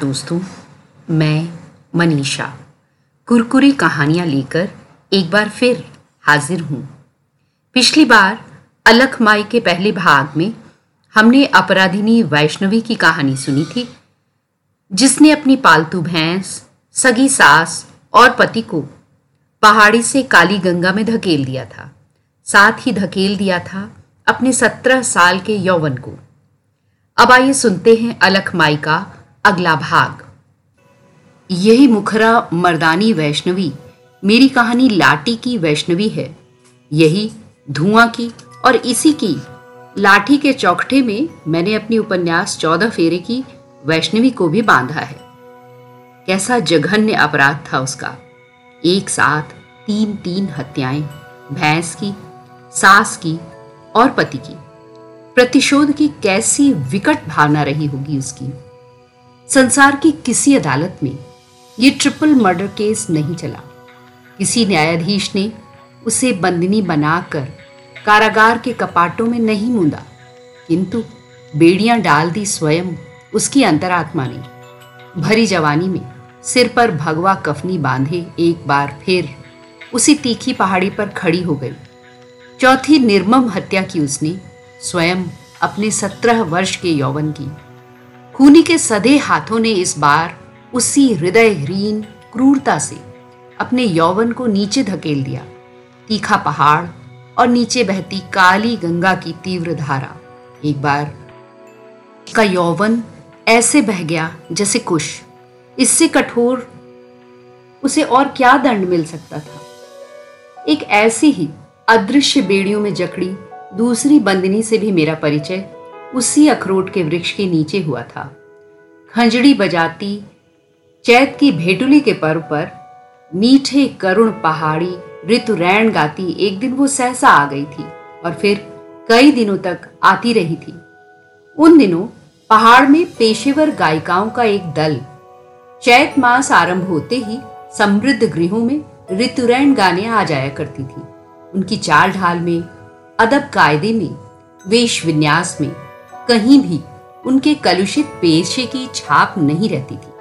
दोस्तों, मैं मनीषा। कुरकुरी कहानियाँ लेकर एक बार फिर हाजिर हूँ। पिछली बार अलख माई के पहले भाग में हमने अपराधिनी वैष्णवी की कहानी सुनी थी, जिसने अपनी पालतू भैंस, सगी सास और पति को पहाड़ी से काली गंगा में धकेल दिया था। साथ ही धकेल दिया था अपने सत्रह साल के यौवन को। अब आइए सुनते हैं अलख माई का अगला भाग। यही मुखरा मर्दानी वैष्णवी, मेरी कहानी लाठी की वैष्णवी है। यही धुआँ की और इसी की, लाठी के चौखटे में मैंने अपनी उपन्यास चौदह फेरे की वैष्णवी को भी बांधा है। कैसा जघन्य अपराध था उसका। एक साथ तीन तीन हत्याएँ, भैंस की, सास की और पति की। प्रतिशोध की कैसी विकट भावना रही होगी उसकी। संसार की किसी अदालत में ये ट्रिपल मर्डर केस नहीं चला। किसी न्यायाधीश ने उसे बंदनी बनाकर कारागार के कपाटों में नहीं मूंदा, किंतु बेड़ियाँ डाल दी स्वयं उसकी अंतरात्मा ने। भरी जवानी में सिर पर भगवा कफनी बांधे एक बार फिर उसी तीखी पहाड़ी पर खड़ी हो गई। चौथी निर्मम हत्या की उसने स्वयं अपने सत्रह वर्ष के यौवन की खूनी के सदे हाथों ने इस बार उसी हृदयहीन क्रूरता से अपने यौवन को नीचे धकेल दिया। तीखा पहाड़ और नीचे बहती काली गंगा की तीव्र धारा। एक बार का यौवन ऐसे बह गया जैसे कुश। इससे कठोर उसे और क्या दंड मिल सकता था? एक ऐसी ही अदृश्य बेड़ियों में जकड़ी दूसरी बंदनी से भी मेरा परिचय उसी अखरोट के वृक्ष के नीचे हुआ था। खंजड़ी बजाती, चैत की भेटुली के पर्व पर मीठे करुण पहाड़ी ऋतु रैन गाती एक दिन वो सहसा आ गई थी और फिर कई दिनों तक आती रही थी। उन दिनों पहाड़ में पेशेवर गायिकाओं का एक दल चैत मास आरंभ होते ही समृद्ध गृहों में ऋतुरैन गाने आ जाया करती थी। उनकी चाल ढाल में, अदब कायदे में, वेश विन्यास में कहीं भी उनके कलुषित पेशे की छाप नहीं रहती थी।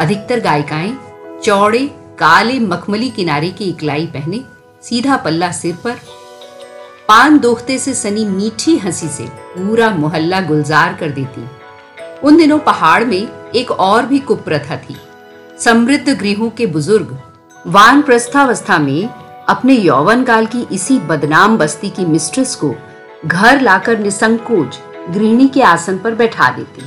अधिकतर गायिकाएँ चौड़े, काले, मखमली किनारे की इकलाई पहने, सीधा पल्ला सिर पर, पान दोखते से सनी मीठी हँसी से पूरा मोहल्ला गुलजार कर देती। उन दिनों पहाड़ में एक और भी कुप्रथा थी। समृद्ध गृहों के बुज़ुर्ग वान प्रस्थावस्था में अपने यौवन काल की इसी बदनाम बस्ती की मिस्ट्रेस को घर लाकर निसंकोच गृहिणी के आसन पर बैठा देती।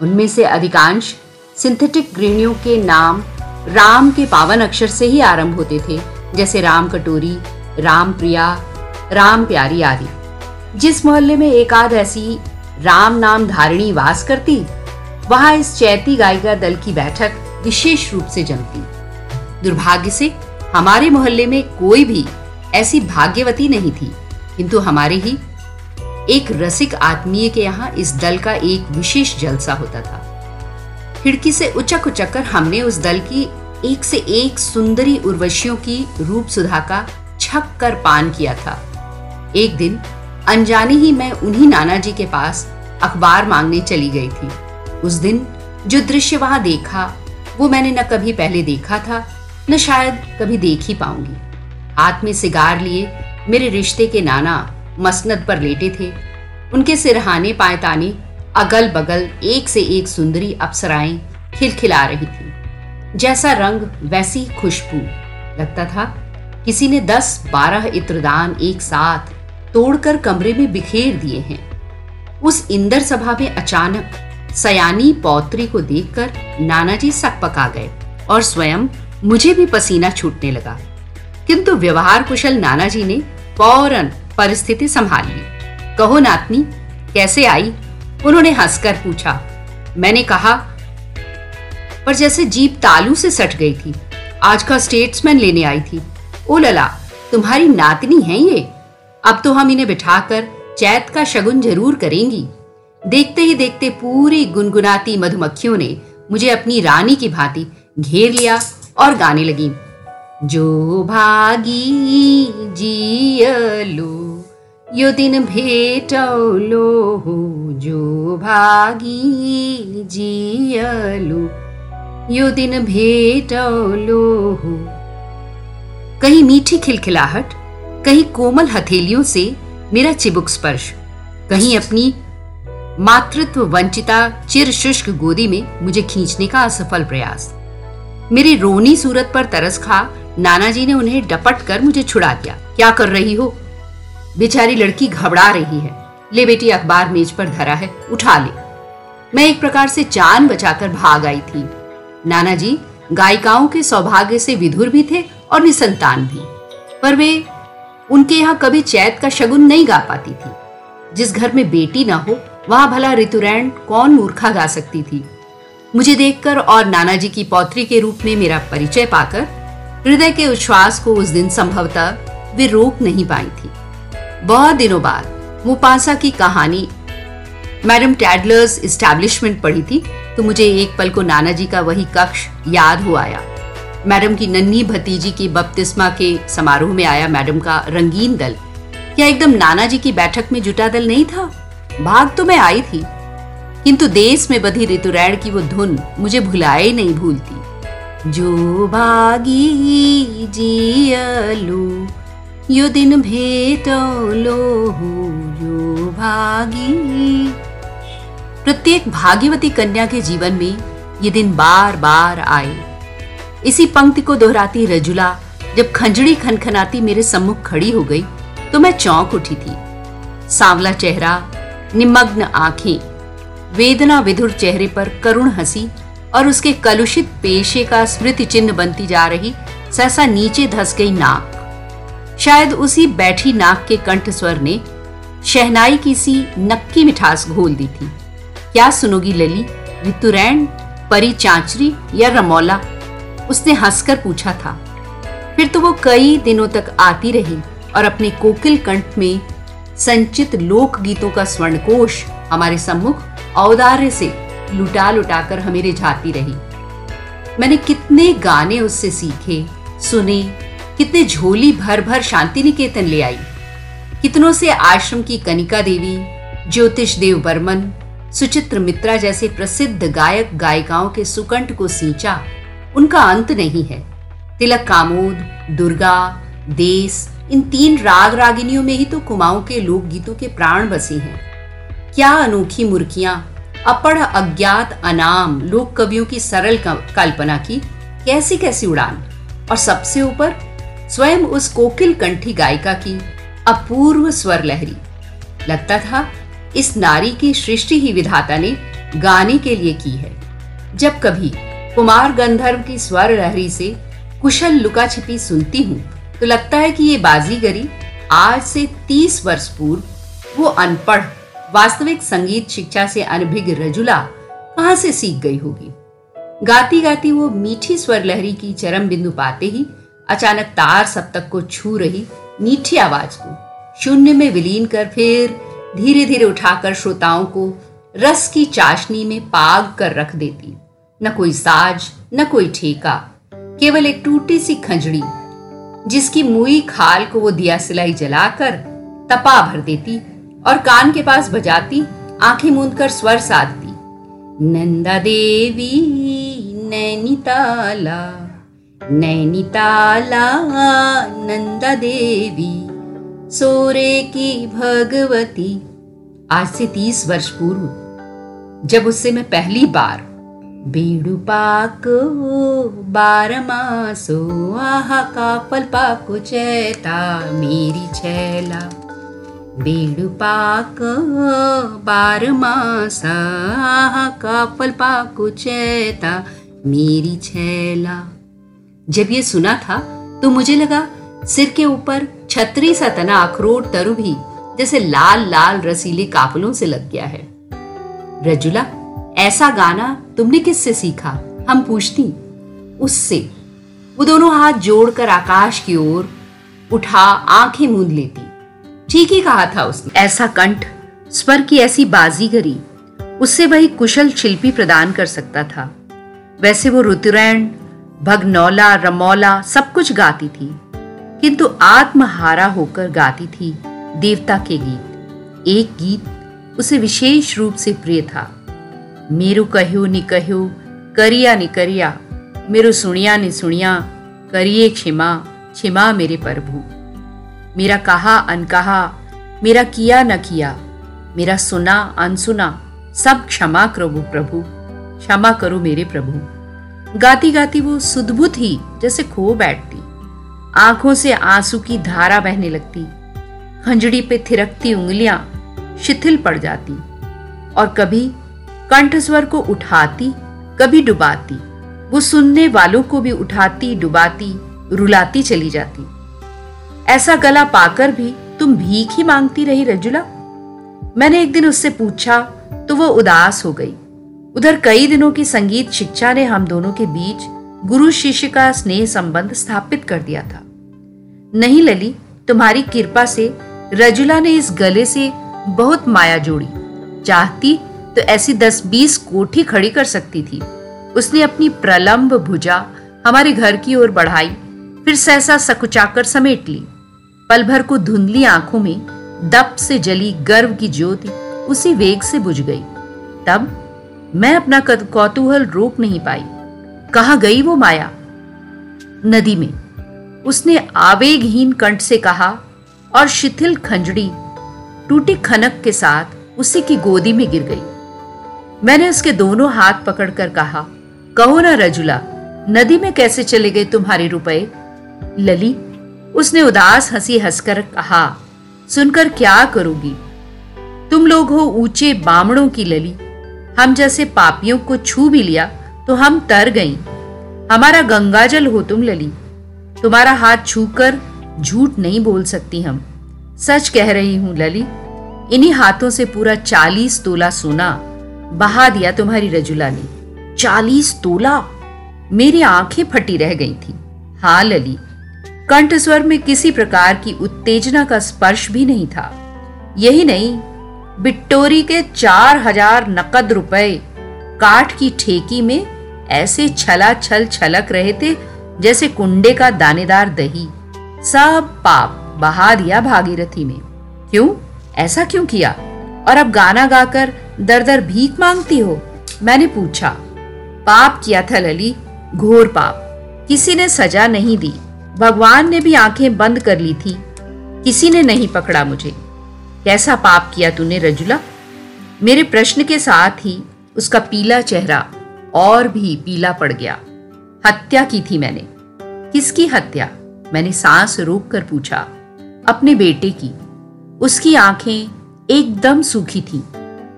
उनमें से अधिकांश सिंथेटिक गृहिणियों के नाम राम के पावन अक्षर से ही आरंभ होते थे, जैसे राम कटोरी, राम प्रिया, राम प्यारी आदि। जिस मोहल्ले में एक आध ऐसी राम नाम धारिणी वास करती, वहाँ इस चैती गायिका दल की बैठक विशेष रूप से जमती। दुर्भाग्य से हमारे मोहल्ले में कोई भी ऐसी भाग्यवती नहीं थी, किंतु हमारे ही एक रसिक आत्मीय के यहाँ इस दल का एक विशेष जलसा होता था। खिड़की से उचक उचक कर हमने उस दल की एक से एक सुंदरी उर्वशियों की रूप सुधा का छक कर पान किया था। एक दिन, अनजाने ही मैं उन्हीं नाना जी के पास अखबार मांगने चली गई थी। उस दिन, जो दृश्य वहाँ देखा, वो मैंने न कभी पहले देखा था, न शायद कभी देख ही पाऊँगी। हाथ में सिगार लिए मेरे रिश्ते के नाना मसनद पर लेटे थे। उनके सिरहाने पायताने अगल बगल एक से एक सुंदरी अप्सराएँ खिलखिला रही थी। जैसा रंग, वैसी खुशबू। लगता था किसी ने दस, बारह इत्रदान एक साथ तोड़कर कमरे में बिखेर दिए हैं। उस इंदर सभा में अचानक सयानी पौत्री को देखकर नानाजी सक पका गए और स्वयं मुझे भी पसीना छूटने लगा। किंतु व्यवहार कुशल नाना जी ने फ़ौरन परिस्थिति संभाल। ली कहो, नातनी, कैसे आई? उन्होंने हंसकर पूछा। मैंने कहा, पर जैसे जीप तालू से सट गई थी, आज का स्टेट्समैन लेने आई थी। ओ लला, तुम्हारी नातनी है ये? अब तो हम इन्हें बिठाकर चैत का शगुन ज़रूर करेंगी। देखते ही देखते पूरी गुनगुनाती मधुमक्खियों ने मुझे अपनी रानी की भांति घेर लिया और गाने लगी। जो भागी जियलो यो दिन भेटौलो जो भागी जियलो। यो दिन भेटौलो कहीं मीठी खिलखिलाहट, कहीं कोमल हथेलियों से मेरा चिबुक स्पर्श, कहीं अपनी मातृत्व वंचिता चिर शुष्क गोदी में मुझे खींचने का असफल प्रयास। मेरी रोनी सूरत पर तरस खा, नाना जी ने उन्हें डपट कर मुझे छुड़ा दिया। क्या कर रही हो? बेचारी लड़की घबरा रही है। ले बेटी, अखबार मेज पर धरा है, उठा ले। मैं एक प्रकार से जान बचाकर भाग आई थी। नाना जी गायिकाओं के सौभाग्य से विधुर भी थे और निसंतान भी। पर वे उनके यहाँ कभी चैत का शगुन नहीं गा पाती थी। जिस घर में बेटी ना हो, वहाँ भला ऋतुरैन कौन मूर्खा गा सकती थी? मुझे देखकर और नाना जी की पौत्री के रूप में मेरा परिचय पाकर, हृदय के उच्छ्वास को उस दिन संभवतः वे रोक नहीं पाई थी। बहुत दिनों बाद मुपासा की कहानी मैडम टैडलर्स इस्टेब्लिशमेंट पढ़ी थी तो मुझे एक पल को नाना जी का वही कक्ष याद हो आया। मैडम की नन्ही भतीजी की बपतिस्मा के समारोह में आया मैडम का रंगीन दल। क्या एकदम नाना जी की बैठक में जुटा दल नहीं था? भाग तो मैं आई थी, किंतु देश में बधी ऋतुरैण की वो धुन मुझे भुलाए नहीं भूलती। जो भागी जियलो यो दिन भेटलो हो जो भागी। प्रत्येक भाग्यवती कन्या के जीवन में ये दिन बार बार आए। इसी पंक्ति को दोहराती रजुला, जब खंजड़ी खनखनाती मेरे सम्मुख खड़ी हो गई तो मैं चौंक उठी थी। सांवला चेहरा, निमग्न आँखें, वेदना विधुर चेहरे पर करुण हँसी और उसके कलुषित पेशे का स्मृति चिन्ह बनती जा रही, सहसा नीचे धस गई नाक। शायद उसी बैठी नाक के कंठ स्वर ने शहनाई की सी नक्की मिठास घोल दी थी। क्या सुनोगी लली ऋतुरैन परी चांचरी या रमौला? उसने हंसकर पूछा था। फिर तो वो कई दिनों तक आती रही और अपने कोकिल कंठ में संचित लोक गीतों का स्वर्णकोश हमारे सम्मुख औदार्य से लुटा लुटा कर हमें रिझाती रही। मैंने कितने गाने उससे सीखे, सुने कितने झोली भर भर शांति निकेतन ले आई। कितनों से आश्रम की कनिका देवी, ज्योतिष देव बर्मन, सुचित्र मित्रा जैसे प्रसिद्ध गायक गायिकाओं के सुकंठ को सींचा। उनका अंत नहीं है। तिलक कामोद, दुर्गा देश इन तीन राग रागिनियों में ही तो कुमाऊं के लोकगीतों के प्राण बसे हैं। क्या अनोखी मुर्खियाँ, अपढ़ अज्ञात अनाम लोक कवियों की सरल कल्पना की कैसी कैसी उड़ान? और सबसे ऊपर स्वयं उस कोकिल कंठी गायिका की अपूर्व स्वर लहरी। लगता था, इस नारी की सृष्टि ही विधाता ने गाने के लिए की है। जब कभी कुमार गंधर्व की स्वर लहरी से कुशल लुका छिपी सुनती हूँ तो लगता है कि ये बाजीगरी आज से तीस वर्ष पूर्व वो अनपढ़, वास्तविक संगीत शिक्षा से अनभिज्ञ रजुला कहाँ से सीख गई होगी? गाती गाती वो मीठी स्वर लहरी की चरम बिंदु पाते ही अचानक तार सप्तक को छू रही मीठी आवाज़ को शून्य में विलीन कर फिर धीरे धीरे उठाकर श्रोताओं को रस की चाशनी में पाग कर रख देती। न कोई साज, न कोई ठेका, केवल एक टूटी सी खंजड़ी, जिसकी मुई खाल को वो दिया सिलाई जलाकर तपा भर देती और कान के पास बजाती, आँखें मूंद कर स्वर साधती। नंदा देवी नैनीताला। नैनीताला नंदा देवी सोरे की भगवती, आज से तीस वर्ष पूर्व। जब उससे मैं पहली बार बेडुपाको बारमासो आहा कापल पाको, चैता मेरी छैला। बेडुपाक बारमासा आहा कापल पाको, चैता मेरी छैला। जब ये सुना था तो मुझे लगा, सिर के ऊपर छतरी सा तना अखरोट तरु भी, जैसे लाल लाल रसीले कापलों से लग गया है। रजुला, ऐसा गाना तुमने किससे सीखा? हम पूछती। उससे। वो दोनों हाथ जोड़कर आकाश की ओर उठा, आँखें मूंद लेती। ठीक ही कहा था उसने। ऐसा कंठ, स्वर की ऐसी बाजीगरी उससे वही कुशल शिल्पी प्रदान कर सकता था। वैसे वो ऋतुरैन भगनौला, रमौला सब कुछ गाती थी। किंतु आत्महारा होकर गाती थी देवता के गीत। एक गीत उसे विशेष रूप से प्रिय था। मेरू कहो नि कहो करिया नि करिया, मेरू सुनिया नि सुनिया, करिए क्षमा क्षमा मेरे प्रभु। मेरा कहा अनकहा, मेरा किया न किया, मेरा सुना अनसुना, सब क्षमा करो प्रभु, क्षमा करो मेरे प्रभु। गाती गाती वो सुदबुत ही जैसे खो बैठती। आँखों से आँसू की धारा बहने लगती। खंजड़ी पे थिरकती उंगलियाँ शिथिल पड़ जाती। और कभी कंठस्वर को उठाती, कभी डुबाती। वो सुनने वालों को भी उठाती, डुबाती, रुलाती चली जाती। ऐसा गला पाकर भी तुम भीख ही मांगती रही रजुला। मैंने एक दिन उससे पूछा तो वो उदास हो गई। उधर कई दिनों की संगीत शिक्षा ने हम दोनों के बीच गुरु शिष्य का स्नेह संबंध स्थापित कर दिया था। नहीं, लली, तुम्हारी कृपा से रजुला ने इस गले से बहुत माया जोड़ी। चाहती तो ऐसी दस बीस कोठी खड़ी कर सकती थी। उसने अपनी प्रलंब भुजा हमारे घर की ओर बढ़ाई, फिर सहसा सकुचाकर समेट ली। पल भर को धुंधली आँखों में दप से जली गर्व की ज्योति उसी वेग से बुझ गई। तब मैं अपना कौतूहल रोक नहीं पाई। कहा गई वो माया? नदी में। उसने आवेगहीन कंठ से कहा और शिथिल खंजड़ी टूटी खनक के साथ उसी की गोदी में गिर गई। मैंने उसके दोनों हाथ पकड़कर कहा, कहो ना रजुला, नदी में कैसे चले गए तुम्हारे रुपए? लली, उसने उदास हँसी हंसकर कहा, सुनकर क्या करोगी? तुम लोग हो ऊँचे बामणों की लली। हम जैसे पापियों को छू भी लिया तो हम तर गई। हमारा गंगाजल हो तुम लली। तुम्हारा हाथ छूकर झूठ नहीं बोल सकती हम। सच कह रही हूँ लली, इन्हीं हाथों से पूरा चालीस तोला सोना बहा दिया तुम्हारी रजुला ने। चालीस तोला? मेरी आँखें फटी रह गई थी। हाँ लली, कंठ स्वर में किसी प्रकार की उत्तेजना का स्पर्श भी नहीं था। यही नहीं बिट्टोरी के चार हज़ार नकद रुपए। काठ की ठेकी में ऐसे छला छल छलक रहे थे जैसे कुंडे का दानेदार दही। सब पाप बहा दिया भागीरथी में। क्यों? ऐसा क्यों किया? और अब गाना गाकर दर दर भीख मांगती हो? मैंने पूछा। पाप किया था लली, घोर पाप। किसी ने सजा नहीं दी। भगवान ने भी आँखें बंद कर ली थी। किसी ने नहीं पकड़ा मुझे। कैसा पाप किया तूने रजुला? मेरे प्रश्न के साथ ही उसका पीला चेहरा और भी पीला पड़ गया। हत्या की थी मैंने। किसकी हत्या? मैंने सांस रोक कर पूछा। अपने बेटे की। उसकी आँखें एकदम सूखी थी।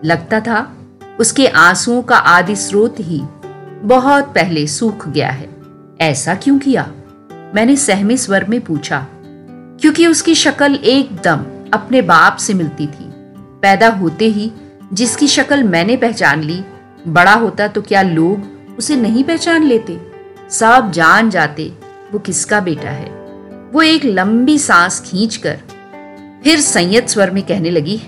लगता था उसके आंसुओं का आदि स्रोत ही बहुत पहले सूख गया है। ऐसा क्यों किया? मैंने सहमे स्वर में पूछा। क्योंकि उसकी शक्ल एकदम अपने बाप से मिलती थी। पैदा होते ही जिसकी शक्ल मैंने पहचान ली, बड़ा होता तो क्या लोग उसे नहीं पहचान लेते? सब जान जाते वो किसका बेटा है। वो एक लंबी सांस खींचकर फिर संयत स्वर में कहने लगी,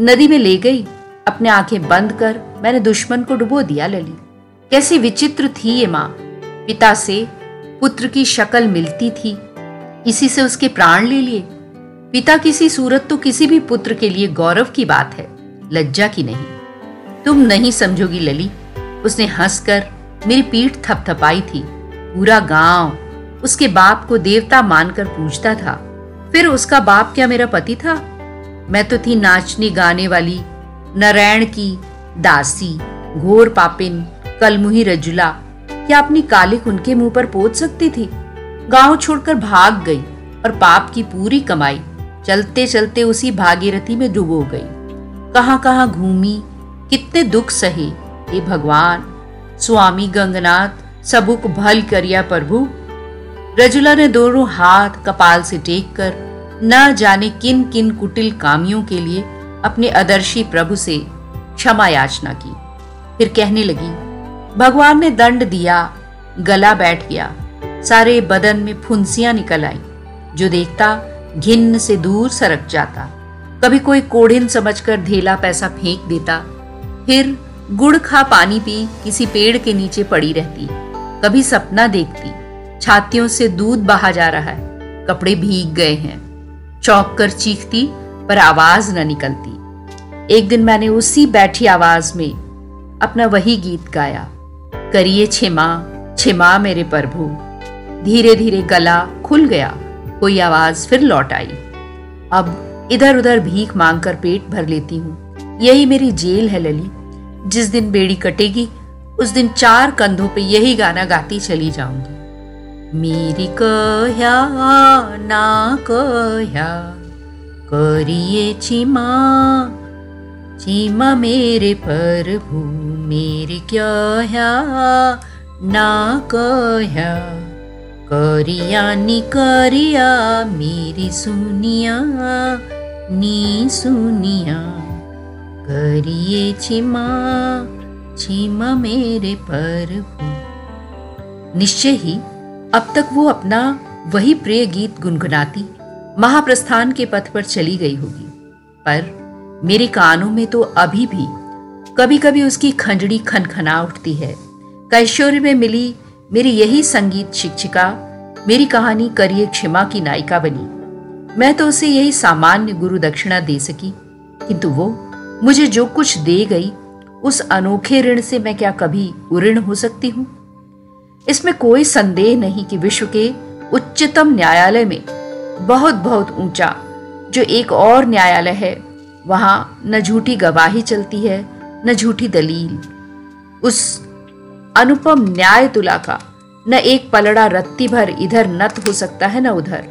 नदी में ले गई, अपने आँखें बंद कर, मैंने दुश्मन को डुबो दिया लली कैसी विचित्र थी ये माँ। पिता से पुत्र की शक्ल मिलती थी, इसी से उसके प्राण ले लिए। पिता किसी सूरत तो किसी भी पुत्र के लिए गौरव की बात है, लज्जा की नहीं। तुम नहीं समझोगी लली, उसने हंसकर मेरी पीठ थपथपाई थी। पूरा गाँव उसके बाप को देवता मानकर पूछता था, फिर उसका बाप क्या मेरा पति था? मैं तो थी नाचने गाने वाली, नारायण की दासी, घोर पापिन, कलमुही रजुला। क्या अपनी कालिक उनके मुँह पर पोत सकती थी? गाँव छोड़कर भाग गई और पाप की पूरी कमाई चलते चलते उसी भागीरथी में डुबो गई। कहाँ कहाँ घूमी, कितने दुख सहे, हे भगवान। स्वामी गंगनाथ, सबुक भल करिया प्रभु। रजुला ने दोनों हाथ कपाल से टेक कर न जाने किन किन कुटिल कामियों के लिए अपने अदर्शी प्रभु से क्षमा याचना की। फिर कहने लगी, भगवान ने दंड दिया, गला बैठ गया। सारे बदन में फुंसियाँ निकल आई। जो देखता घिन्न से दूर सरक जाता। कभी कोई कोढ़िन समझकर ढेला पैसा फेंक देता। फिर गुड़ खा पानी पी, किसी पेड़ के नीचे पड़ी रहती। कभी सपना देखती, छातियों से दूध बहा जा रहा है, कपड़े भीग गए हैं। चौंक कर चीखती, पर आवाज़ न निकलती। एक दिन मैंने उसी बैठी आवाज़ में अपना वही गीत गाया। करिए छिमा छिमा मेरे प्रभु। धीरे धीरे गला खुल गया। कोई आवाज़ फिर लौट आई। अब इधर उधर भीख मांग कर पेट भर लेती हूँ। यही मेरी जेल है, लली। जिस दिन बेड़ी कटेगी, उस दिन चार कंधों पे यही गाना गाती चली जाऊँगी। मेरी कह्या ना कह्या, करिए चिमा चिमा मेरे प्रभु, मेरी क्या ना कह्या। करिया नी करिया मेरी सुनिया, नी सुनिया। करिए छिमा छिमा मेरे पर निश्चय ही, अब तक वो अपना वही प्रिय गीत गुनगुनाती, महाप्रस्थान के पथ पर चली गई होगी। पर मेरे कानों में तो अभी भी कभी कभी उसकी खंजड़ी खनखना उठती है। कैशोर में मिली मेरी यही संगीत शिक्षिका, मेरी कहानी करिए क्षमा की नायिका बनी। मैं तो उसे यही सामान्य गुरु दक्षिणा दे सकी, किंतु वो मुझे जो कुछ दे गई, उस अनोखे ऋण से मैं क्या कभी उऋण हो सकती हूँ? इसमें कोई संदेह नहीं कि विश्व के उच्चतम न्यायालय में बहुत बहुत ऊँचा, जो एक और न्यायालय है, वहाँ न झूठी गवाही चलती है, न झूठी दलील। उस अनुपम न्याय तुला का न एक पलड़ा रत्ती भर इधर नत हो सकता है न उधर।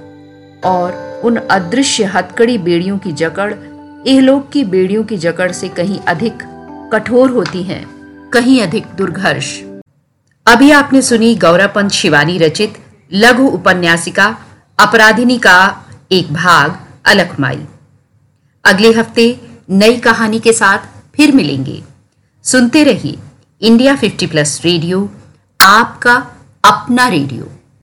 और उन अदृश्य हथकड़ी बेड़ियों की जकड़, इहलोक की बेड़ियों की जकड़ से कहीं अधिक कठोर होती हैं, कहीं अधिक दुर्घर्ष। अभी आपने सुनी गौरापंत शिवानी रचित लघु उपन्यासिका, अपराधिनी का एक भाग, अलखमाई। अगले हफ़्ते नई कहानी के साथ फिर मिलेंगे। सुनते रहिए। इंडिया 50 प्लस रेडियो आपका अपना रेडियो।